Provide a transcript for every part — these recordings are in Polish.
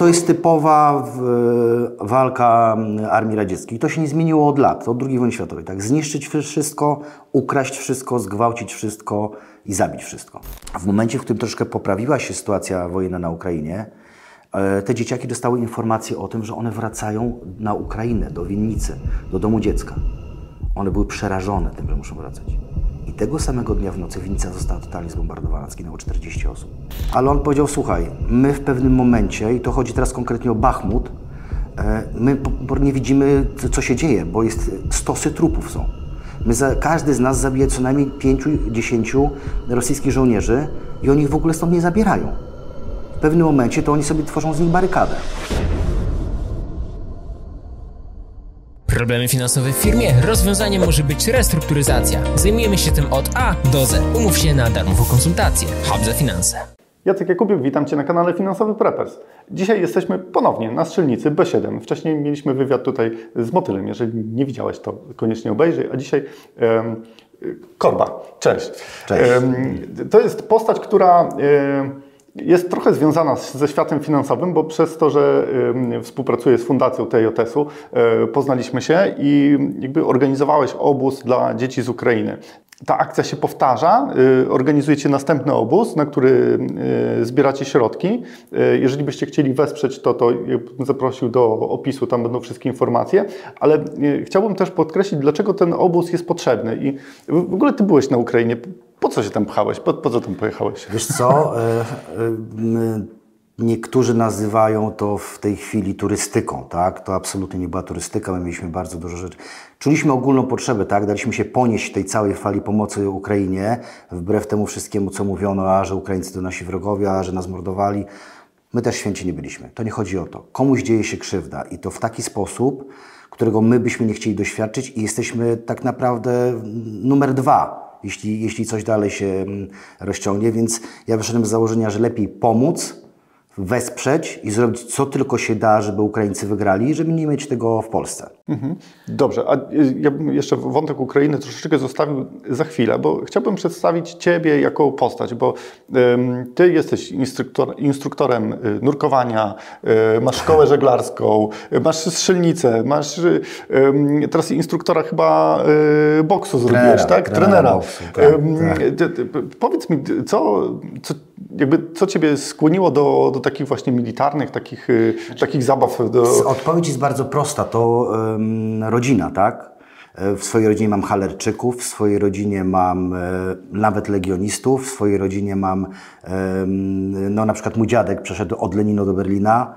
To jest typowa walka Armii Radzieckiej. To się nie zmieniło od lat, od II wojny światowej. Tak? Zniszczyć wszystko, ukraść wszystko, zgwałcić wszystko i zabić wszystko. W momencie, w którym troszkę poprawiła się sytuacja wojenna na Ukrainie, e, te dzieciaki dostały informację o tym, że one wracają na Ukrainę, do winnicy, do domu dziecka. One były przerażone tym, że muszą wracać. I tego samego dnia w nocy winnica została totalnie zbombardowana, zginęło 40 osób. Ale on powiedział, słuchaj, my w pewnym momencie, i to chodzi teraz konkretnie o Bachmut, e, my nie widzimy, co się dzieje, bo jest stosy trupów są. My za, każdy z nas zabija co najmniej 5-10 rosyjskich żołnierzy i oni w ogóle stąd nie zabierają. W pewnym momencie to oni sobie tworzą z nich barykadę. Problemy finansowe w firmie? Rozwiązaniem może być restrukturyzacja. Zajmujemy się tym od A do Z. Umów się na darmową konsultację. Hub za finanse. Jacek Jakubiuk, witam Cię na kanale Finansowy Preppers. Dzisiaj jesteśmy ponownie na strzelnicy B7. Wcześniej mieliśmy wywiad tutaj z Motylem. Jeżeli nie widziałeś, to koniecznie obejrzyj. A dzisiaj um, Korba. Cześć. Cześć. Um, to jest postać, która... Um, jest trochę związana ze światem finansowym, bo przez to, że współpracuję z fundacją TJS-u, e, poznaliśmy się i jakby organizowałeś obóz dla dzieci z Ukrainy. Ta akcja się powtarza, e, organizujecie następny obóz, na który e, zbieracie środki. Jeżeli byście chcieli wesprzeć to, to zaprosił do opisu, tam będą wszystkie informacje, ale chciałbym też podkreślić, dlaczego ten obóz jest potrzebny. I w ogóle ty byłeś na Ukrainie. Po co się tam pchałeś? Po, po co tam pojechałeś? Wiesz co, e, e, niektórzy nazywają to w tej chwili turystyką, tak? To absolutnie nie była turystyka, my mieliśmy bardzo dużo rzeczy. Czuliśmy ogólną potrzebę, tak? Daliśmy się ponieść tej całej fali pomocy Ukrainie, wbrew temu wszystkiemu, co mówiono, a że Ukraińcy to nasi wrogowie, a że nas mordowali. My też święci nie byliśmy. To nie chodzi o to. Komuś dzieje się krzywda i to w taki sposób, którego my byśmy nie chcieli doświadczyć i jesteśmy tak naprawdę numer dwa jeśli, jeśli coś dalej się mm, rozciągnie. Więc ja wyszedłem z założenia, że lepiej pomóc, wesprzeć i zrobić co tylko się da, żeby Ukraińcy wygrali, żeby nie mieć tego w Polsce. Mhm. Dobrze, a y, ja bym jeszcze wątek Ukrainy troszeczkę zostawił za chwilę, bo chciałbym przedstawić Ciebie jako postać, bo Ty jesteś instruktor, instruktorem y, nurkowania, y, masz szkołę żeglarską, masz strzelnicę, masz teraz instruktora chyba boksu zrobiłeś, tak? Trenera. trenera. Boksu, tak, tak. Powiedz mi, co, co jakby co Ciebie skłoniło do, do takich właśnie militarnych, takich, y, takich zabaw? Do... Odpowiedź jest bardzo prosta. To rodzina, tak? E, w swojej rodzinie mam halerczyków, w swojej rodzinie mam e, nawet legionistów, w swojej rodzinie mam, no na przykład mój dziadek przeszedł od Lenino do Berlina,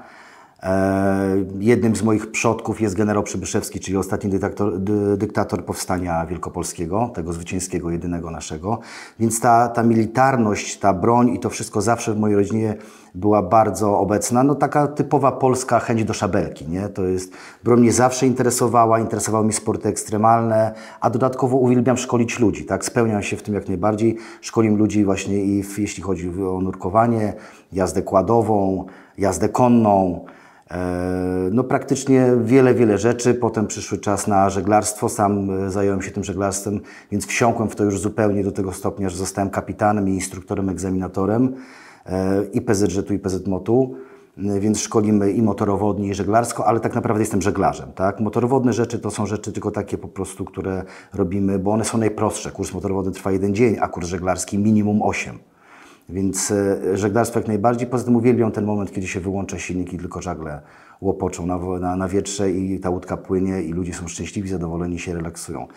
E, jednym z moich przodków jest generał Przybyszewski, czyli ostatni dyktator, dyktator powstania wielkopolskiego, tego zwycięskiego, jedynego naszego. Więc ta, ta militarność, ta broń i to wszystko zawsze w mojej rodzinie była bardzo obecna. No taka typowa polska chęć do szabelki, nie? To jest, broń mnie zawsze interesowała, interesowały mi sporty ekstremalne, a dodatkowo uwielbiam szkolić ludzi, tak? Spełniam się w tym jak najbardziej. Szkolim ludzi właśnie i w, jeśli chodzi o nurkowanie, jazdę kładową, jazdę konną, E, no praktycznie wiele, wiele rzeczy. Potem przyszły czas na żeglarstwo. Sam e, zająłem się tym żeglarstwem, więc wsiąkłem w to już zupełnie do tego stopnia, że zostałem kapitanem i instruktorem, egzaminatorem i PZŻ-u i PZMOT-u. Więc szkolimy i motorowodnie, i żeglarsko, ale tak naprawdę jestem żeglarzem. Tak? Motorowodne rzeczy to są rzeczy tylko takie po prostu, które robimy, bo one są najprostsze. Kurs motorowodny trwa jeden dzień, a kurs żeglarski minimum 8. Więc e, żeglarstwo jak najbardziej. Poza tym uwielbiam ten moment, kiedy się wyłącza silnik i tylko żagle łopoczą na, na, na wietrze i ta łódka płynie i ludzie są szczęśliwi, zadowoleni, się relaksują.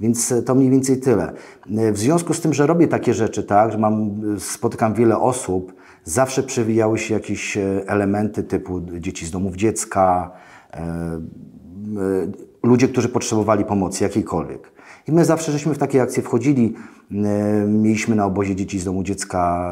Więc e, to mniej więcej tyle. E, w związku z tym, że robię takie rzeczy, tak, że mam, spotykam wiele osób, zawsze przewijały się jakieś elementy typu dzieci z domów dziecka, e, ludzie, którzy potrzebowali pomocy jakiejkolwiek. I my zawsze żeśmy w takie akcje wchodzili. E, mieliśmy na obozie dzieci z domu dziecka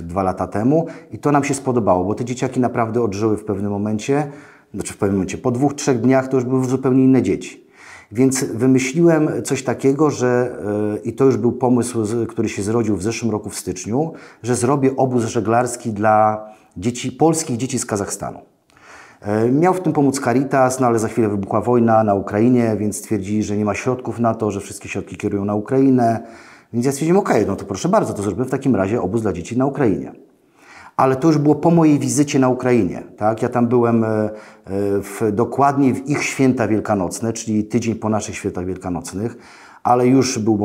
e, dwa lata temu i to nam się spodobało, bo te dzieciaki naprawdę odżyły w pewnym momencie, znaczy w pewnym momencie, po dwóch, trzech dniach to już były zupełnie inne dzieci. Więc wymyśliłem coś takiego, że e, i to już był pomysł, który się zrodził w zeszłym roku w styczniu, że zrobię obóz żeglarski dla dzieci, polskich dzieci z Kazachstanu. E, miał w tym pomóc Caritas, no ale za chwilę wybuchła wojna na Ukrainie, więc stwierdzili, że nie ma środków na to, że wszystkie środki kierują na Ukrainę. Więc ja stwierdziłem, okej, okay, no to proszę bardzo, to zrobimy w takim razie obóz dla dzieci na Ukrainie. Ale to już było po mojej wizycie na Ukrainie. Tak? Ja tam byłem w, dokładnie w ich święta wielkanocne, czyli tydzień po naszych świętach wielkanocnych, ale już był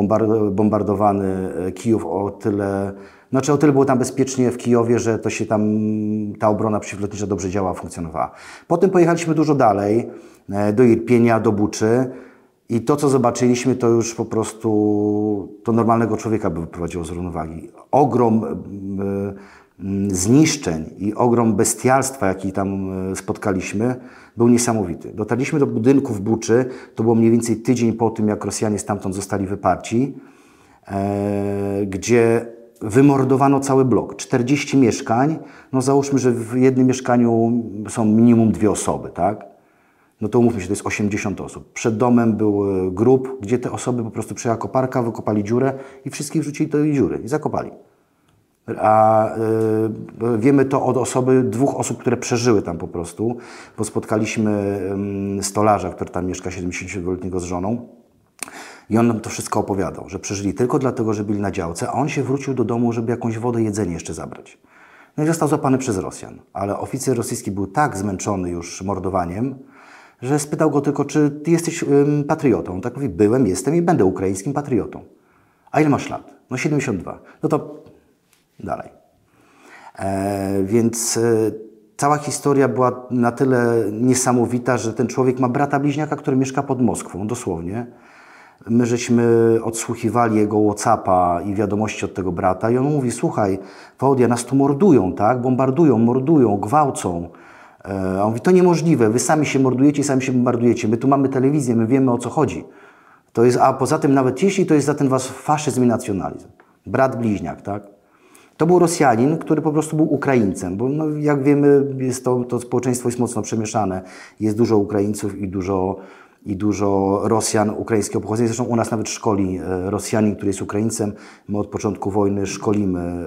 bombardowany Kijów o tyle, znaczy o tyle było tam bezpiecznie w Kijowie, że to się tam, ta obrona przeciwlotnicza dobrze działała, funkcjonowała. Potem pojechaliśmy dużo dalej, do Irpienia, do Buczy. I to, co zobaczyliśmy, to już po prostu to normalnego człowieka by wyprowadziło z równowagi. Ogrom zniszczeń i ogrom bestialstwa, jaki tam spotkaliśmy, był niesamowity. Dotarliśmy do budynku w Buczy, to było mniej więcej tydzień po tym, jak Rosjanie stamtąd zostali wyparci, e, gdzie wymordowano cały blok. 40 mieszkań, no załóżmy, że w jednym mieszkaniu są minimum dwie osoby, tak? no to umówmy się, to jest 80 osób. Przed domem był e, grób, gdzie te osoby po prostu przyjechała koparka, wykopali dziurę i wszystkich wrzucili do tej dziury i zakopali. A y, wiemy to od osoby, dwóch osób, które przeżyły tam po prostu, bo spotkaliśmy y, stolarza, który tam mieszka 70-letniego z żoną. I on nam to wszystko opowiadał, że przeżyli tylko dlatego, że byli na działce, a on się wrócił do domu, żeby jakąś wodę, jedzenie jeszcze zabrać. No i został złapany przez Rosjan. Ale oficer rosyjski był tak zmęczony już mordowaniem, że spytał go tylko, czy ty jesteś ym, patriotą. Tak mówi, byłem, jestem i będę ukraińskim patriotą. A ile masz lat? No 72. No to dalej. E, więc e, cała historia była na tyle niesamowita, że ten człowiek ma brata bliźniaka, który mieszka pod Moskwą, dosłownie. My żeśmy odsłuchiwali jego Whatsappa i wiadomości od tego brata i on mówi, słuchaj, Wodia, nas tu mordują, tak? Bombardują, mordują, gwałcą. E, on mówi, to niemożliwe, wy sami się mordujecie, sami się bombardujecie. My tu mamy telewizję, my wiemy o co chodzi. To jest, a poza tym nawet jeśli to jest za ten was faszyzm i nacjonalizm. Brat bliźniak, tak? To był Rosjanin, który po prostu był Ukraińcem, bo no, jak wiemy, jest to, to społeczeństwo jest mocno przemieszane. Jest dużo Ukraińców i dużo, i dużo Rosjan ukraińskiego pochodzenia. Zresztą u nas nawet szkoli e, Rosjanin, który jest Ukraińcem. My od początku wojny szkolimy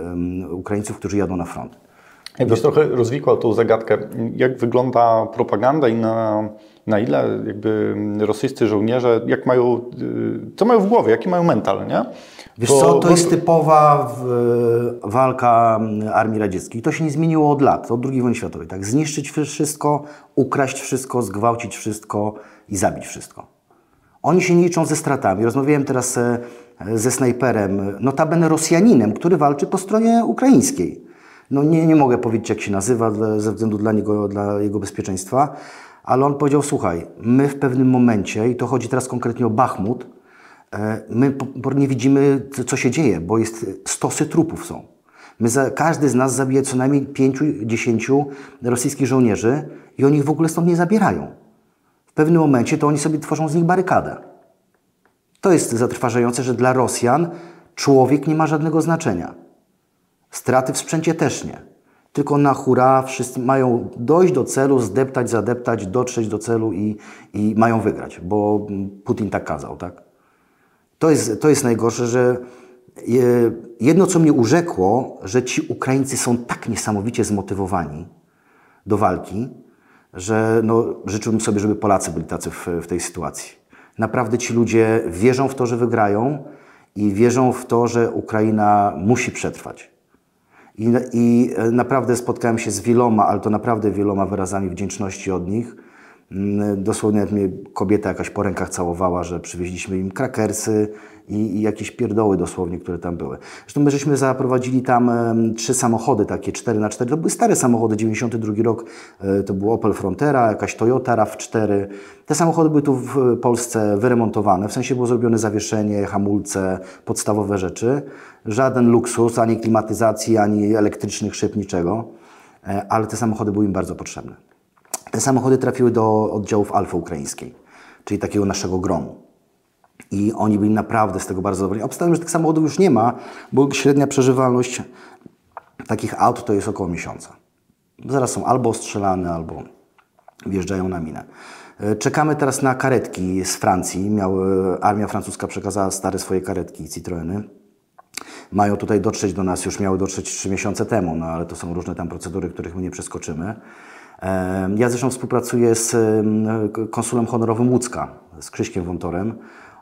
Ukraińców, którzy jadą na front. Jakbyś trochę rozwikłał tą zagadkę, jak wygląda propaganda i na, na ile jakby rosyjscy żołnierze, jak mają, y, co mają w głowie, jaki mają mental, nie? Wiesz bo, co, to bo... jest typowa w, walka Armii Radzieckiej. To się nie zmieniło od lat, od II wojny światowej. Tak? Zniszczyć wszystko, ukraść wszystko, zgwałcić wszystko i zabić wszystko. Oni się nie liczą ze stratami. Rozmawiałem teraz e, ze snajperem, notabene Rosjaninem, który walczy po stronie ukraińskiej no nie, nie mogę powiedzieć, jak się nazywa ze względu dla niego, dla jego bezpieczeństwa, ale on powiedział, słuchaj, my w pewnym momencie, i to chodzi teraz konkretnie o Bachmut, e, my nie widzimy, co się dzieje, bo jest stosy trupów są. My za, każdy z nas zabije co najmniej 5-10 rosyjskich żołnierzy i oni ich w ogóle stąd nie zabierają. W pewnym momencie to oni sobie tworzą z nich barykadę. To jest zatrważające, że dla Rosjan człowiek nie ma żadnego znaczenia. Straty w sprzęcie też nie. Tylko na hura wszyscy mają dojść do celu, zdeptać, zadeptać, dotrzeć do celu i, i mają wygrać, bo Putin tak kazał, tak? To jest, to jest najgorsze, że jedno, co mnie urzekło, że ci Ukraińcy są tak niesamowicie zmotywowani do walki, że no, życzyłbym sobie, żeby Polacy byli tacy w, w tej sytuacji. Naprawdę ci ludzie wierzą w to, że wygrają i wierzą w to, że Ukraina musi przetrwać. I, I, e, naprawdę spotkałem się z wieloma, ale to naprawdę wieloma wyrazami wdzięczności od nich. Mm, dosłownie mnie kobieta jakaś po rękach całowała, że przywieźliśmy im krakersy i, i jakieś pierdoły dosłownie, które tam były. Zresztą my żeśmy zaprowadzili tam trzy samochody takie 4 na 4 To były stare samochody, 92 rok. E, to był Opel Frontera, jakaś Toyota RAV4. Te samochody były tu w Polsce wyremontowane. W sensie było zrobione zawieszenie, hamulce, podstawowe rzeczy. Żaden luksus, ani klimatyzacji, ani elektrycznych szyb, niczego. E, ale te samochody były im bardzo potrzebne. Te samochody trafiły do oddziałów Alfa Ukraińskiej, czyli takiego naszego gromu. I oni byli naprawdę z tego bardzo zadowoleni. Obstawiam, że tych samochodów już nie ma, bo średnia przeżywalność takich aut to jest około miesiąca. Zaraz są albo ostrzelane, albo wjeżdżają na minę. E, czekamy teraz na karetki z Francji. Miał, e, armia francuska przekazała stare swoje karetki Citroeny. Mają tutaj dotrzeć do nas, już miały dotrzeć trzy miesiące temu, no ale to są różne tam procedury, których my nie przeskoczymy. Ja zresztą współpracuję z konsulem honorowym Łódzka, z Krzyśkiem Wątorem.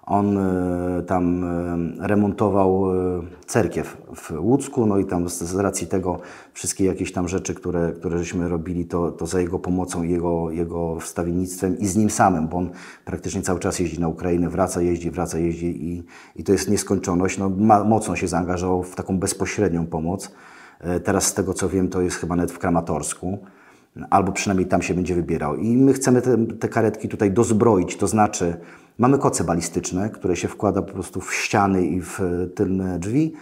On e, tam e, remontował e, cerkiew w Łódzku, no i tam z, racji tego wszystkie jakieś tam rzeczy, które, które żeśmy robili, to, to za jego pomocą, jego, jego wstawiennictwem i z nim samym, bo on praktycznie cały czas jeździ na Ukrainę, wraca, jeździ, wraca, jeździ i, i to jest nieskończoność. No, ma, mocno się zaangażował w taką bezpośrednią pomoc. Teraz z tego co wiem, to jest chyba nawet w Kramatorsku albo przynajmniej tam się będzie wybierał. I my chcemy te, te karetki tutaj dozbroić, to znaczy mamy koce balistyczne, które się wkłada po prostu w ściany i w tylne drzwi,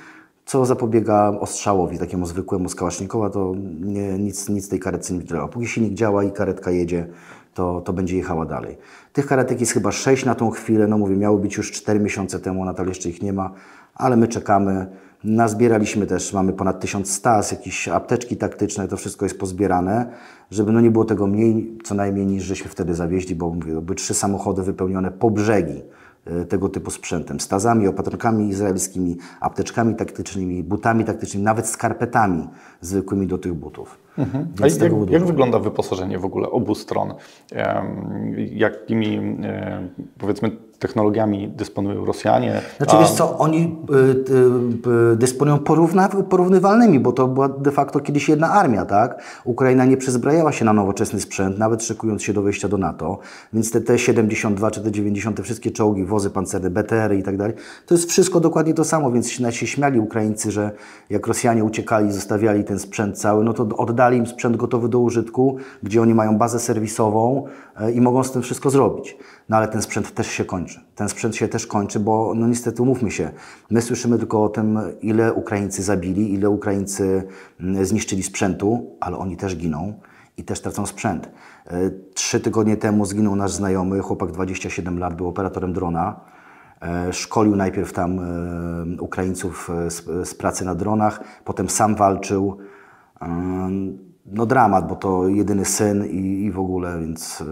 co zapobiega ostrzałowi takiemu zwykłemu z kałasznikowa, to nie, nic, nic tej karetce nie działa. Póki silnik działa i karetka jedzie, to, to będzie jechała dalej. Tych karetek jest chyba sześć na tą chwilę, no mówię, miały być już cztery miesiące temu, nadal jeszcze ich nie ma, ale my czekamy. Nazbieraliśmy też, mamy ponad 1000 stas, jakieś apteczki taktyczne, to wszystko jest pozbierane, żeby no nie było tego mniej, co najmniej niż żeśmy wtedy zawieźli, bo mówię, były trzy samochody wypełnione po brzegi e, tego typu sprzętem. Stazami, opatrunkami izraelskimi, apteczkami taktycznymi, butami taktycznymi, nawet skarpetami zwykłymi do tych butów. Mhm. A jak, jak, wygląda wyposażenie w ogóle obu stron? Jakimi, powiedzmy, technologiami dysponują Rosjanie. Znaczy a... wiesz co, oni y, y, y, dysponują porównywalnymi, bo to była de facto kiedyś jedna armia, tak? Ukraina nie przezbrajała się na nowoczesny sprzęt, nawet szykując się do wejścia do NATO, więc te T-72 czy te 90 te wszystkie czołgi, wozy pancerne, BTR i tak dalej, to jest wszystko dokładnie to samo, więc się, się śmiali Ukraińcy, że jak Rosjanie uciekali, zostawiali ten sprzęt cały, no to oddali im sprzęt gotowy do użytku, gdzie oni mają bazę serwisową e, i mogą z tym wszystko zrobić. No ale ten sprzęt też się kończy. Ten sprzęt się też kończy, bo no niestety umówmy się, my słyszymy tylko o tym, ile Ukraińcy zabili, ile Ukraińcy mm, zniszczyli sprzętu, ale oni też giną i też tracą sprzęt. E, trzy tygodnie temu zginął nasz znajomy, chłopak 27 lat, był operatorem drona. E, szkolił najpierw tam e, Ukraińców z, pracy na dronach, potem sam walczył. No dramat, bo to jedyny syn i, i w ogóle, więc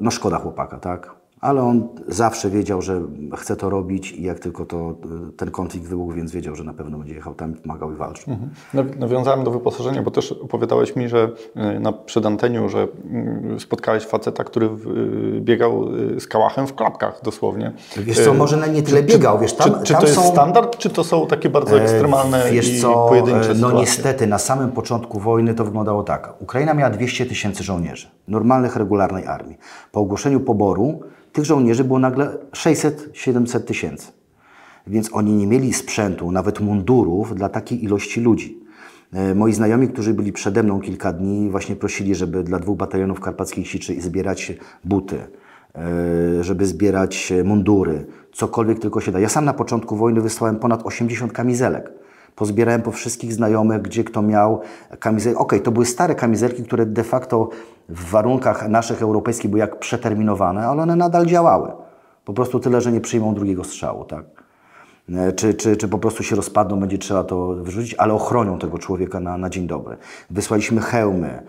no szkoda chłopaka, tak? Ale on zawsze wiedział, że chce to robić i jak tylko to, ten konflikt wybuchł, więc wiedział, że na pewno będzie jechał tam, pomagał i walczył. Mhm. Nawiązałem do wyposażenia, bo też opowiadałeś mi, że y, na przedanteniu, że y, spotkałeś faceta, który y, biegał z kałachem w klapkach dosłownie. Wiesz co, może nie tyle biegał, wiesz, tam, Czy, czy tam to jest są... standard, czy to są takie bardzo e, ekstremalne wiesz i co, pojedyncze No sytuacje? niestety, na samym początku wojny to wyglądało tak. Ukraina miała 200 tysięcy żołnierzy, normalnych, regularnej armii. Po ogłoszeniu poboru tych żołnierzy było nagle 600-700 tysięcy. Więc oni nie mieli sprzętu, nawet mundurów dla takiej ilości ludzi. E, moi znajomi, którzy byli przede mną kilka dni, właśnie prosili, żeby dla dwóch batalionów karpackich siczy zbierać buty, e, żeby zbierać mundury, cokolwiek tylko się da. Ja sam na początku wojny wysłałem ponad 80 kamizelek. Pozbierałem po wszystkich znajomych, gdzie kto miał kamizelki. Okej, okay, to były stare kamizelki, które de facto w warunkach naszych europejskich były jak przeterminowane, ale one nadal działały. Po prostu tyle, że nie przyjmą drugiego strzału, tak? E, czy, czy, czy po prostu się rozpadną, będzie trzeba to wyrzucić, ale ochronią tego człowieka na, na dzień dobry. Wysłaliśmy hełmy,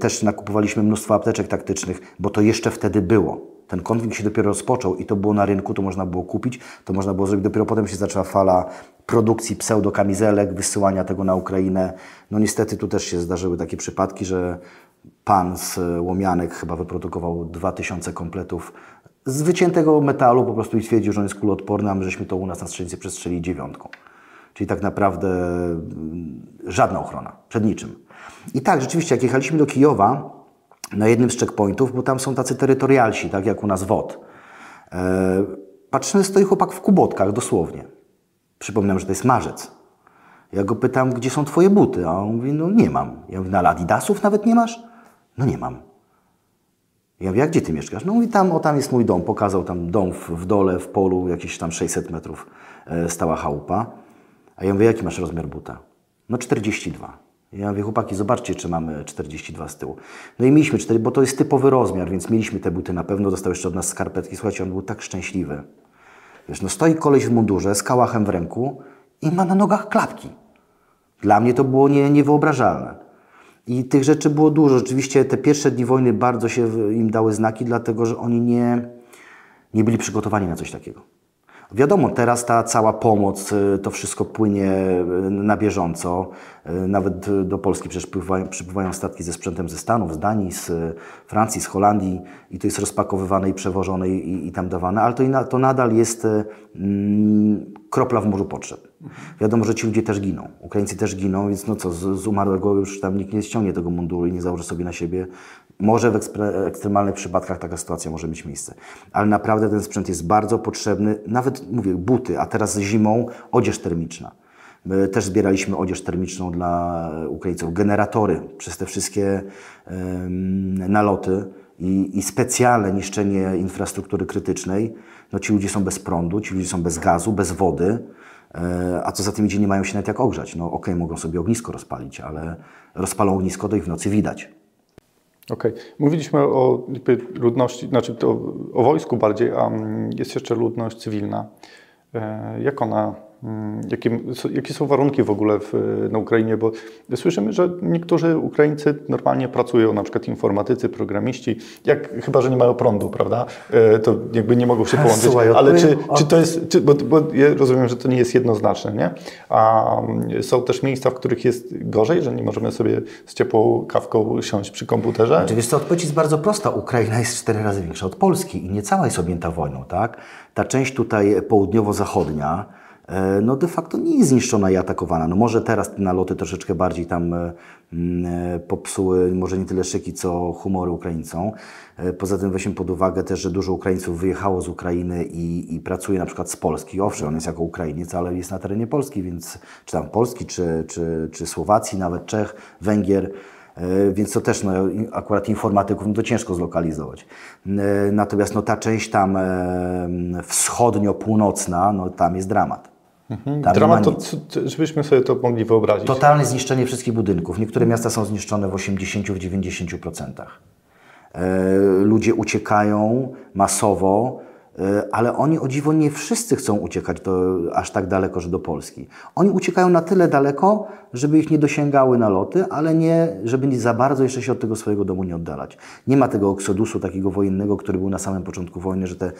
też nakupowaliśmy mnóstwo apteczek taktycznych, bo to jeszcze wtedy było. Ten konflikt się dopiero rozpoczął i to było na rynku, to można było kupić, to można było zrobić. Dopiero potem się zaczęła fala produkcji pseudokamizelek, wysyłania tego na Ukrainę. No niestety tu też się zdarzyły takie przypadki, że pan z Łomianek chyba wyprodukował 2000 kompletów z wyciętego metalu po prostu i stwierdził, że on jest kuloodporny, a my żeśmy to u nas na strzelnicy przestrzeli dziewiątką. Czyli tak naprawdę mm, żadna ochrona, przed niczym. I tak, rzeczywiście, jak jechaliśmy do Kijowa, na jednym z checkpointów, bo tam są tacy terytorialsi, tak jak u nas WOD. E, patrzymy, stoi chłopak w kubotkach, dosłownie. Przypominam, że to jest marzec. Ja go pytam, gdzie są twoje buty? A on mówi, no nie mam. Ja mówię, na Adidasów nawet nie masz? No nie mam. Ja mówię, a gdzie ty mieszkasz? No mówi, tam, o tam jest mój dom. Pokazał tam dom w, w dole, w polu, jakieś tam 600 metrów e, stała chałupa. A ja mówię, jaki masz rozmiar buta? No 42. Ja mówię, chłopaki, zobaczcie, czy mamy 42 z tyłu. No i mieliśmy 4, bo to jest typowy rozmiar, więc mieliśmy te buty na pewno. Dostał jeszcze od nas skarpetki. Słuchajcie, on był tak szczęśliwy. Wiesz, no stoi koleś w mundurze z kałachem w ręku i ma na nogach klapki. Dla mnie to było nie, niewyobrażalne. I tych rzeczy było dużo. Rzeczywiście te pierwsze dni wojny bardzo się im dały znaki, dlatego że oni nie, nie byli przygotowani na coś takiego. Wiadomo, teraz ta cała pomoc, y, to wszystko płynie y, na bieżąco. Y, Nawet do Polski przecież przypływają, statki ze sprzętem ze Stanów, z Danii, z Francji, z Holandii i to jest rozpakowywane i przewożone i, i tam dawane, ale to, to nadal jest mm, kropla w morzu potrzeb. Wiadomo, że ci ludzie też giną. Ukraińcy też giną, więc no co, z, z umarłego już tam nikt nie ściągnie tego munduru i nie założy sobie na siebie. Może w ekstremalnych przypadkach taka sytuacja może mieć miejsce. Ale naprawdę ten sprzęt jest bardzo potrzebny. Nawet, mówię, buty, a teraz zimą odzież termiczna. My też zbieraliśmy odzież termiczną dla Ukraińców. Generatory przez te wszystkie naloty i, i specjalne niszczenie infrastruktury krytycznej. No ci ludzie są bez prądu, ci ludzie są bez gazu, bez wody. E, a co za tym idzie, nie mają się nawet jak ogrzać. No okej, okay, mogą sobie ognisko rozpalić, ale rozpalą ognisko, to ich w nocy widać. Okej. Okay. Mówiliśmy o ludności, znaczy o wojsku bardziej, a jest jeszcze ludność cywilna. E, jak ona jakie, jakie są warunki w ogóle w, na Ukrainie? Bo słyszymy, że niektórzy Ukraińcy normalnie pracują, na przykład informatycy, programiści, jak, chyba, że nie mają prądu, prawda? E, to jakby nie mogą się połączyć. Słuchaj, Ale czy, czy to jest, czy, bo, bo ja rozumiem, że to nie jest jednoznaczne, nie? A mm, są też miejsca, w których jest gorzej, że nie możemy sobie z ciepłą kawką siąść przy komputerze? Oczywiście odpowiedź jest bardzo prosta. Ukraina jest cztery razy większa od Polski i nie cała jest objęta wojną, tak? Ta część tutaj południowo-zachodnia, no de facto nie jest zniszczona i atakowana. No może teraz te naloty troszeczkę bardziej tam e, e, popsuły, może nie tyle szyki, co humory Ukraińcom. Poza tym weźmy pod uwagę też, że dużo Ukraińców wyjechało z Ukrainy i, i pracuje na przykład z Polski. Owszem, on jest jako Ukrainiec, ale jest na terenie Polski, więc czy tam Polski, czy, czy, czy Słowacji, nawet Czech, Węgier. Więc to też no, akurat informatyków no to ciężko zlokalizować. Natomiast no, ta część tam wschodnio-północna, no, tam jest dramat. Mhm. Dramat, to, żebyśmy sobie to mogli wyobrazić. Totalne zniszczenie wszystkich budynków. Niektóre miasta są zniszczone w 80-90%. E, ludzie uciekają masowo, e, ale oni o dziwo nie wszyscy chcą uciekać do, aż tak daleko, że do Polski. Oni uciekają na tyle daleko, żeby ich nie dosięgały naloty, ale nie, żeby nie za bardzo jeszcze się od tego swojego domu nie oddalać. Nie ma tego oksodusu takiego wojennego, który był na samym początku wojny, że te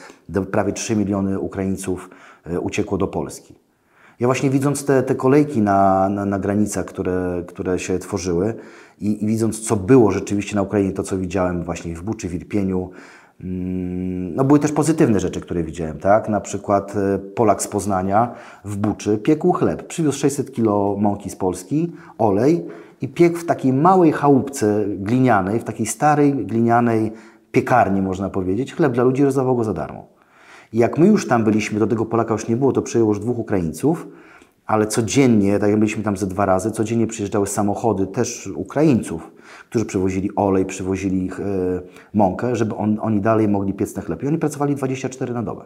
prawie 3 miliony Ukraińców e, uciekło do Polski. Ja właśnie widząc te, te kolejki na, na, na granicach, które, które się tworzyły i, i, widząc, co było rzeczywiście na Ukrainie, to co widziałem właśnie w Buczy, w Irpieniu, mm, no były też pozytywne rzeczy, które widziałem, tak? Na przykład e, Polak z Poznania w Buczy piekł chleb. Przywiózł 600 kg mąki z Polski, olej i piekł w takiej małej chałupce glinianej, w takiej starej glinianej piekarni, można powiedzieć, chleb dla ludzi rozdawał go za darmo. Jak my już tam byliśmy, do tego Polaka już nie było, to przyjęło już dwóch Ukraińców, ale codziennie, tak jak byliśmy tam ze dwa razy, codziennie przyjeżdżały samochody też Ukraińców, którzy przywozili olej, przywozili ich, e, mąkę, żeby on, oni dalej mogli piec na chleb. I oni pracowali 24 na dobę.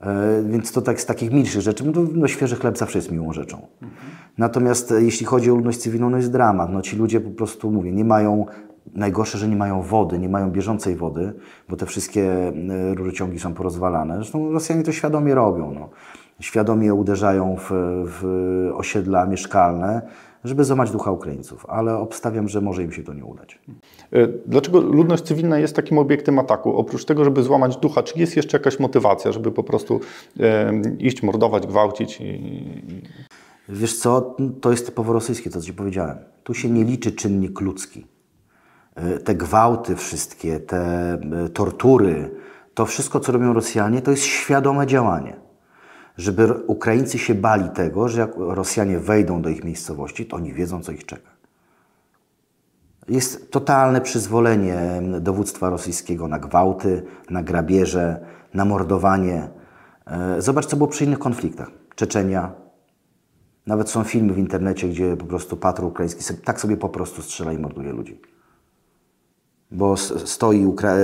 E, więc to tak z takich milszych rzeczy, no, no świeży chleb zawsze jest miłą rzeczą. Mhm. Natomiast e, jeśli chodzi o ludność cywilną, no jest dramat. No ci ludzie po prostu, mówię, nie mają Najgorsze, że nie mają wody, nie mają bieżącej wody, bo te wszystkie e, rurociągi są porozwalane. Zresztą Rosjanie to świadomie robią. No. Świadomie uderzają w, w osiedla mieszkalne, żeby złamać ducha Ukraińców, ale obstawiam, że może im się to nie udać. E, dlaczego ludność cywilna jest takim obiektem ataku? Oprócz tego, żeby złamać ducha, czy jest jeszcze jakaś motywacja, żeby po prostu e, iść, mordować, gwałcić? I... Wiesz co, to jest typowo rosyjskie, to co Ci powiedziałem. Tu się nie liczy czynnik ludzki. E, te gwałty wszystkie, te e, tortury, to wszystko, co robią Rosjanie, to jest świadome działanie. Żeby Ukraińcy się bali tego, że jak Rosjanie wejdą do ich miejscowości, to oni wiedzą, co ich czeka. Jest totalne przyzwolenie dowództwa rosyjskiego na gwałty, na grabieże, na mordowanie. E, zobacz, co było przy innych konfliktach. Czeczenia. Nawet są filmy w internecie, gdzie po prostu patrol ukraiński tak sobie po prostu strzela i morduje ludzi bo stoi Ukra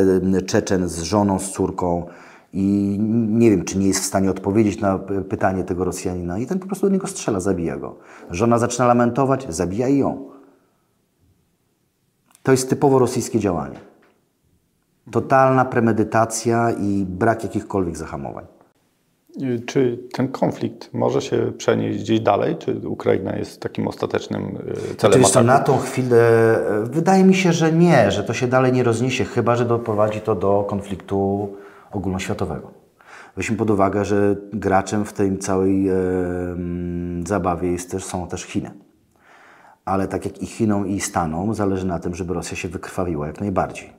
Czeczen z żoną, z córką i nie wiem, czy nie jest w stanie odpowiedzieć na pytanie tego Rosjanina i ten po prostu do niego strzela, zabija go. Żona zaczyna lamentować, zabija ją. To jest typowo rosyjskie działanie. Totalna premedytacja i brak jakichkolwiek zahamowań. Czy ten konflikt może się przenieść gdzieś dalej? Czy Ukraina jest takim ostatecznym e, celem Oczywiście na tą chwilę e, wydaje mi się, że nie, że to się dalej nie rozniesie, chyba że doprowadzi to do konfliktu ogólnoświatowego. Weźmy pod uwagę, że graczem w tej całej e, zabawie jest też, są też Chiny. Ale tak jak i Chinom i Stanom, zależy na tym, żeby Rosja się wykrwawiła jak najbardziej.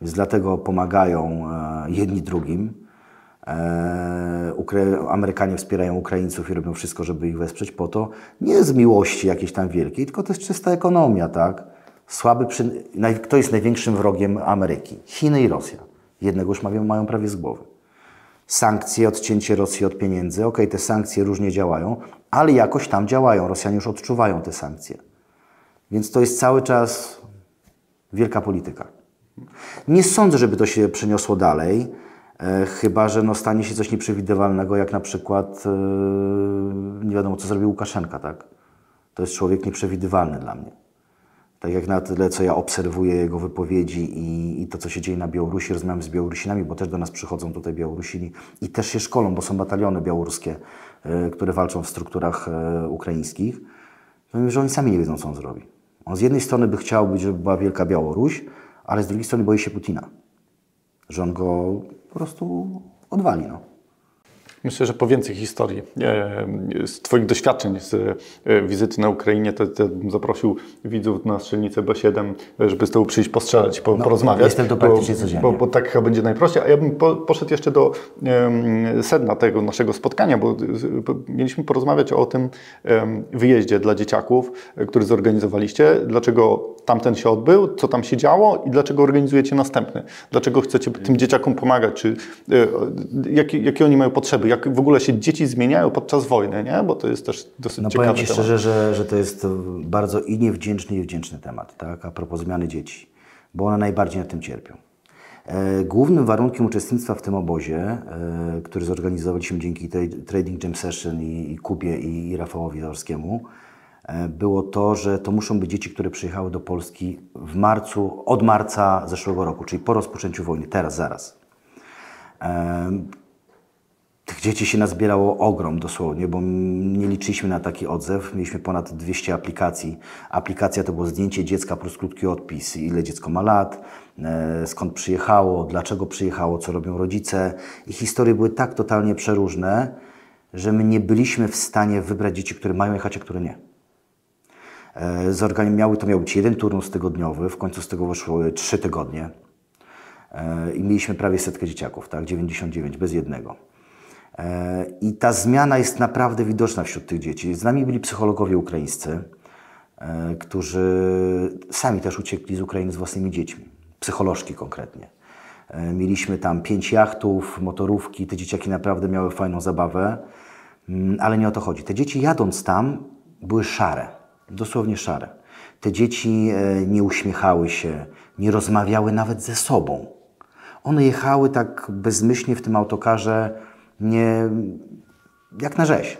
Więc dlatego pomagają e, jedni drugim. E, Amerykanie wspierają Ukraińców i robią wszystko, żeby ich wesprzeć po to, nie z miłości jakiejś tam wielkiej, tylko to jest czysta ekonomia, tak? Słaby przy... Kto jest największym wrogiem Ameryki? Chiny i Rosja. Jednego już mają, mają prawie z głowy. Sankcje, odcięcie Rosji od pieniędzy. Ok, te sankcje różnie działają, ale jakoś tam działają. Rosjanie już odczuwają te sankcje. Więc to jest cały czas wielka polityka. Nie sądzę, żeby to się przeniosło dalej, chyba że no, stanie się coś nieprzewidywalnego, jak na przykład e, nie wiadomo, co zrobił Łukaszenka. Tak? To jest człowiek nieprzewidywalny dla mnie. Tak jak na tyle, co ja obserwuję jego wypowiedzi i, i, to, co się dzieje na Białorusi, rozmawiam z Białorusinami, bo też do nas przychodzą tutaj Białorusini i też się szkolą, bo są bataliony białoruskie, y, które walczą w strukturach ukraińskich. No, że oni sami nie wiedzą, co on zrobi. On z jednej strony by chciał być, żeby była wielka Białoruś, ale z drugiej strony boi się Putina. Że on go po prostu odwali. No. Myślę, że po więcej historii e, z Twoich doświadczeń z e, wizyty na Ukrainie, to, to zaprosił widzów na strzelnicę B7, żeby z tobą przyjść postrzelać, po, no, porozmawiać. Jestem to praktycznie codziennie. Bo, bo, tak chyba będzie najprościej. A ja bym po, poszedł jeszcze do um, sedna tego naszego spotkania, bo mieliśmy porozmawiać o tym um, wyjeździe dla dzieciaków, e, który zorganizowaliście. Dlaczego tamten się odbył, co tam się działo i dlaczego organizujecie następny? Dlaczego chcecie tym dzieciakom pomagać? Czy, jakie, jakie oni mają potrzeby? Jak w ogóle się dzieci zmieniają podczas wojny, nie? bo to jest też dosyć no, ciekawy powiem Ci szczerze, że, że to jest bardzo i niewdzięczny, i wdzięczny temat, tak? a propos zmiany dzieci, bo one najbardziej na tym cierpią. E, głównym warunkiem uczestnictwa w tym obozie, e, który zorganizowaliśmy dzięki Trading Jam Session i, Kubie i, i Rafałowi Zorskiemu, e, było to, że to muszą być dzieci, które przyjechały do Polski w marcu, od marca zeszłego roku, czyli po rozpoczęciu wojny, teraz, zaraz. Tych dzieci się nazbierało ogrom dosłownie, bo nie liczyliśmy na taki odzew. Mieliśmy ponad 200 aplikacji. Aplikacja to było zdjęcie dziecka plus krótki odpis, ile dziecko ma lat, e, skąd przyjechało, dlaczego przyjechało, co robią rodzice. I historie były tak totalnie przeróżne, że my nie byliśmy w stanie wybrać dzieci, które mają jechać, a które nie. E, miały, to miał być jeden turnus tygodniowy, w końcu z tego wyszły trzy tygodnie. E, I mieliśmy prawie setkę dzieciaków, tak? 99, bez jednego. E, I ta zmiana jest naprawdę widoczna wśród tych dzieci. Z nami byli psychologowie ukraińscy, e, którzy sami też uciekli z Ukrainy z własnymi dziećmi, psycholożki konkretnie. E, mieliśmy tam pięć jachtów, motorówki, te dzieciaki naprawdę miały fajną zabawę, mm, ale nie o to chodzi. Te dzieci jadąc tam były szare, dosłownie szare. Te dzieci nie uśmiechały się, nie rozmawiały nawet ze sobą. One jechały tak bezmyślnie w tym autokarze, nie, jak na rzeź.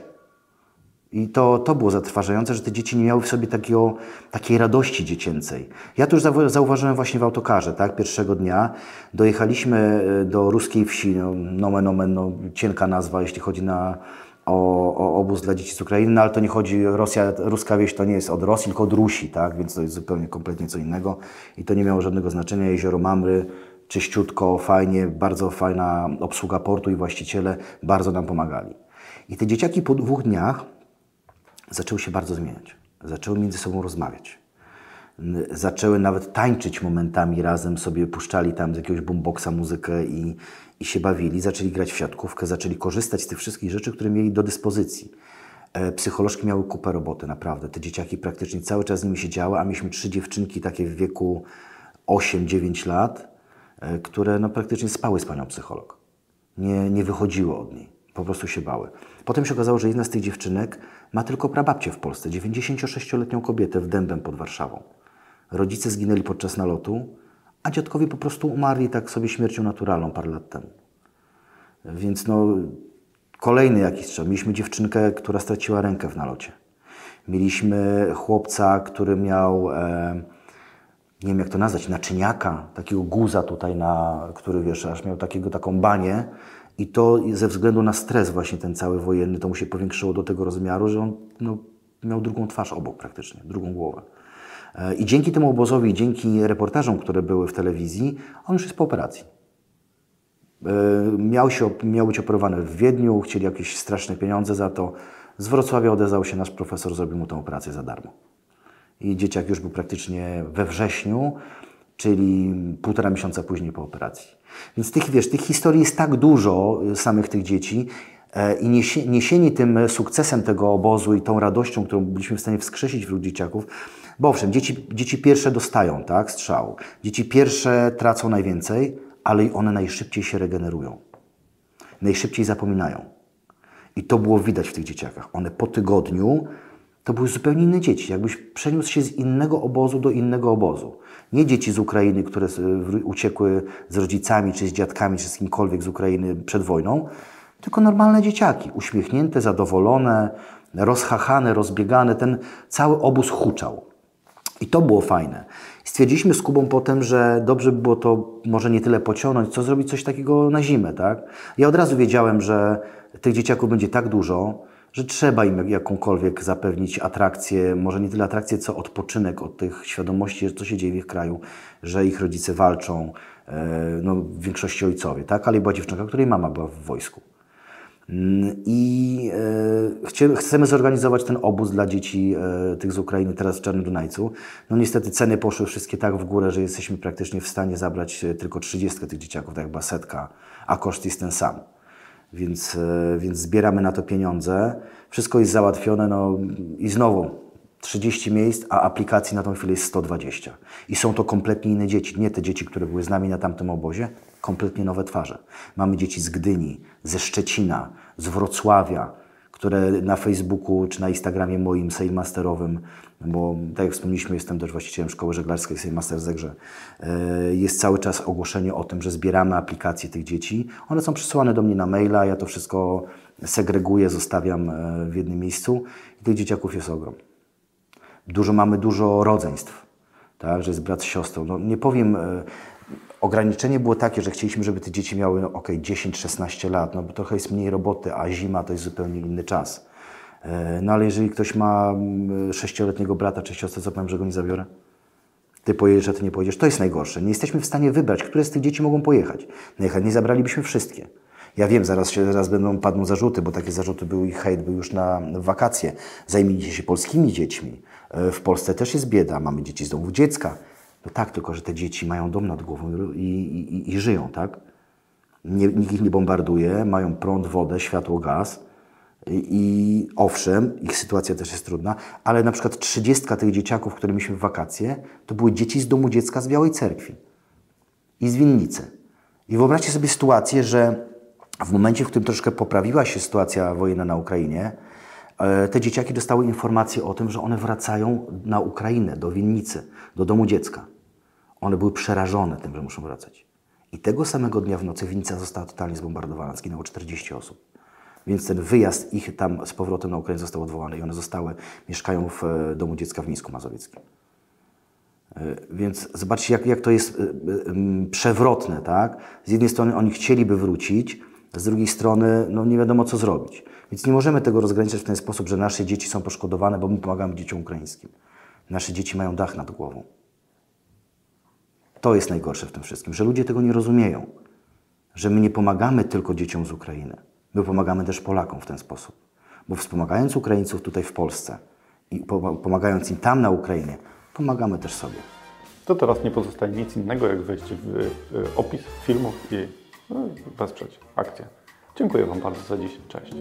I to, to było zatrważające, że te dzieci nie miały w sobie takiego, takiej radości dziecięcej. Ja to już zauważyłem właśnie w autokarze, tak, pierwszego dnia. Dojechaliśmy e, do ruskiej wsi, no, nomen omen, no, cienka nazwa, jeśli chodzi na, o, o obóz dla dzieci z Ukrainy, no, ale to nie chodzi, Rosja, ruska wieś to nie jest od Rosji, tylko od Rusi, tak, więc to jest zupełnie, kompletnie co innego i to nie miało żadnego znaczenia. Jezioro Mamry, czyściutko, fajnie, bardzo fajna obsługa portu i właściciele bardzo nam pomagali. I te dzieciaki po dwóch dniach zaczęły się bardzo zmieniać. Zaczęły między sobą rozmawiać. Zaczęły nawet tańczyć momentami razem, sobie puszczali tam z jakiegoś boomboxa muzykę i, i się bawili. Zaczęli grać w siatkówkę, zaczęli korzystać z tych wszystkich rzeczy, które mieli do dyspozycji. E, psycholożki miały kupę roboty, naprawdę. Te dzieciaki praktycznie cały czas z nimi siedziały, a mieliśmy trzy dziewczynki takie w wieku 8-9 lat, które no, praktycznie spały z panią psycholog. Nie, nie wychodziły od niej, po prostu się bały. Potem się okazało, że jedna z tych dziewczynek ma tylko prababcię w Polsce, 96-letnią kobietę w Dębem pod Warszawą. Rodzice zginęli podczas nalotu, a dziadkowie po prostu umarli tak sobie śmiercią naturalną parę lat temu. Więc no, kolejny jakiś strzał. Mieliśmy dziewczynkę, która straciła rękę w nalocie. Mieliśmy chłopca, który miał... E, nie wiem jak to nazwać, naczyniaka, takiego guza tutaj, na, który wiesz, aż miał takiego, taką banię i to ze względu na stres właśnie ten cały wojenny, to mu się powiększyło do tego rozmiaru, że on no, miał drugą twarz obok praktycznie, drugą głowę. E, I dzięki temu obozowi, dzięki reportażom, które były w telewizji, on już jest po operacji. E, Miał, się, miał być operowany w Wiedniu, chcieli jakieś straszne pieniądze za to. Z Wrocławia odezwał się nasz profesor, zrobił mu tę operację za darmo. I dzieciak już był praktycznie we wrześniu, czyli półtora miesiąca później po operacji. Więc tych, wiesz, tych historii jest tak dużo y, samych tych dzieci e, i niesie, niesieni tym sukcesem tego obozu i tą radością, którą byliśmy w stanie wskrzesić wśród dzieciaków, bo owszem, dzieci, dzieci pierwsze dostają tak, strzał, dzieci pierwsze tracą najwięcej, ale i one najszybciej się regenerują. Najszybciej zapominają. I to było widać w tych dzieciakach. One po tygodniu to były zupełnie inne dzieci. Jakbyś przeniósł się z innego obozu do innego obozu. Nie dzieci z Ukrainy, które uciekły z rodzicami, czy z dziadkami, czy z kimkolwiek z Ukrainy przed wojną, tylko normalne dzieciaki. Uśmiechnięte, zadowolone, rozchachane, rozbiegane. Ten cały obóz huczał. I to było fajne. Stwierdziliśmy z Kubą potem, że dobrze by było to może nie tyle pociągnąć, co zrobić coś takiego na zimę, tak? Ja od razu wiedziałem, że tych dzieciaków będzie tak dużo, że trzeba im jakąkolwiek zapewnić atrakcję, może nie tyle atrakcję, co odpoczynek od tych świadomości, co się dzieje w ich kraju, że ich rodzice walczą, e, no w większości ojcowie, tak? Ale była dziewczynka, której mama była w wojsku. Mm, I e, chcemy zorganizować ten obóz dla dzieci e, tych z Ukrainy teraz w Czarnym Dunajcu. No niestety ceny poszły wszystkie tak w górę, że jesteśmy praktycznie w stanie zabrać tylko 30 tych dzieciaków, tak jak setka, a koszt jest ten sam. Więc, e, więc zbieramy na to pieniądze. Wszystko jest załatwione, no i znowu 30 miejsc, a aplikacji na tą chwilę jest 120. I są to kompletnie inne dzieci. Nie te dzieci, które były z nami na tamtym obozie, kompletnie nowe twarze. Mamy dzieci z Gdyni, ze Szczecina, z Wrocławia, które na Facebooku czy na Instagramie moim Sailmasterowym, bo tak jak wspomnieliśmy, jestem też właścicielem szkoły żeglarskiej Sailmaster Zegrze, e, jest cały czas ogłoszenie o tym, że zbieramy aplikacje tych dzieci. One są przesyłane do mnie na maila, ja to wszystko segreguję, zostawiam e, w jednym miejscu i tych dzieciaków jest ogrom. Dużo mamy dużo rodzeństw, tak, że jest brat z siostrą. No, nie powiem, e, ograniczenie było takie, że chcieliśmy, żeby te dzieci miały no, ok, 10-16 lat, no bo trochę jest mniej roboty, a zima to jest zupełnie inny czas. E, no ale jeżeli ktoś ma mm, sześcioletniego brata czy siostrę, co powiem, że go nie zabiorę? Ty pojedziesz, a ty nie pojedziesz. To jest najgorsze. Nie jesteśmy w stanie wybrać, które z tych dzieci mogą pojechać. Najchętniej zabralibyśmy wszystkie. Ja wiem, zaraz, się, zaraz będą padną zarzuty, bo takie zarzuty były i hejt był już na wakacje. Zajmijcie się polskimi dziećmi. E, W Polsce też jest bieda, mamy dzieci z domów dziecka. No tak, tylko że te dzieci mają dom nad głową i, i, i, żyją, tak? Nie, nikt ich nie bombarduje, mają prąd, wodę, światło, gaz. I, I owszem, ich sytuacja też jest trudna, ale na przykład 30 tych dzieciaków, które mieliśmy w wakacje, to były dzieci z domu dziecka z Białej Cerkwi i z Winnicy. I wyobraźcie sobie sytuację, że w momencie, w którym troszkę poprawiła się sytuacja wojenna na Ukrainie, te dzieciaki dostały informację o tym, że one wracają na Ukrainę, do Winnicy, do domu dziecka. One były przerażone tym, że muszą wracać. I tego samego dnia w nocy Winnica została totalnie zbombardowana, zginęło 40 osób. Więc ten wyjazd ich tam z powrotem na Ukrainę został odwołany i one zostały, mieszkają w e, domu dziecka w Mińsku Mazowieckim. E, Więc zobaczcie, jak, jak to jest e, e, przewrotne, tak? Z jednej strony oni chcieliby wrócić, z drugiej strony no nie wiadomo co zrobić. Więc nie możemy tego rozgraniczać w ten sposób, że nasze dzieci są poszkodowane, bo my pomagamy dzieciom ukraińskim. Nasze dzieci mają dach nad głową. To jest najgorsze w tym wszystkim, że ludzie tego nie rozumieją. Że my nie pomagamy tylko dzieciom z Ukrainy. My pomagamy też Polakom w ten sposób. Bo wspomagając Ukraińców tutaj w Polsce i pom- pomagając im tam na Ukrainie, pomagamy też sobie. To teraz nie pozostaje nic innego, jak wejść w opis filmu i no, wesprzeć akcję. Dziękuję Wam bardzo za dziś. Cześć.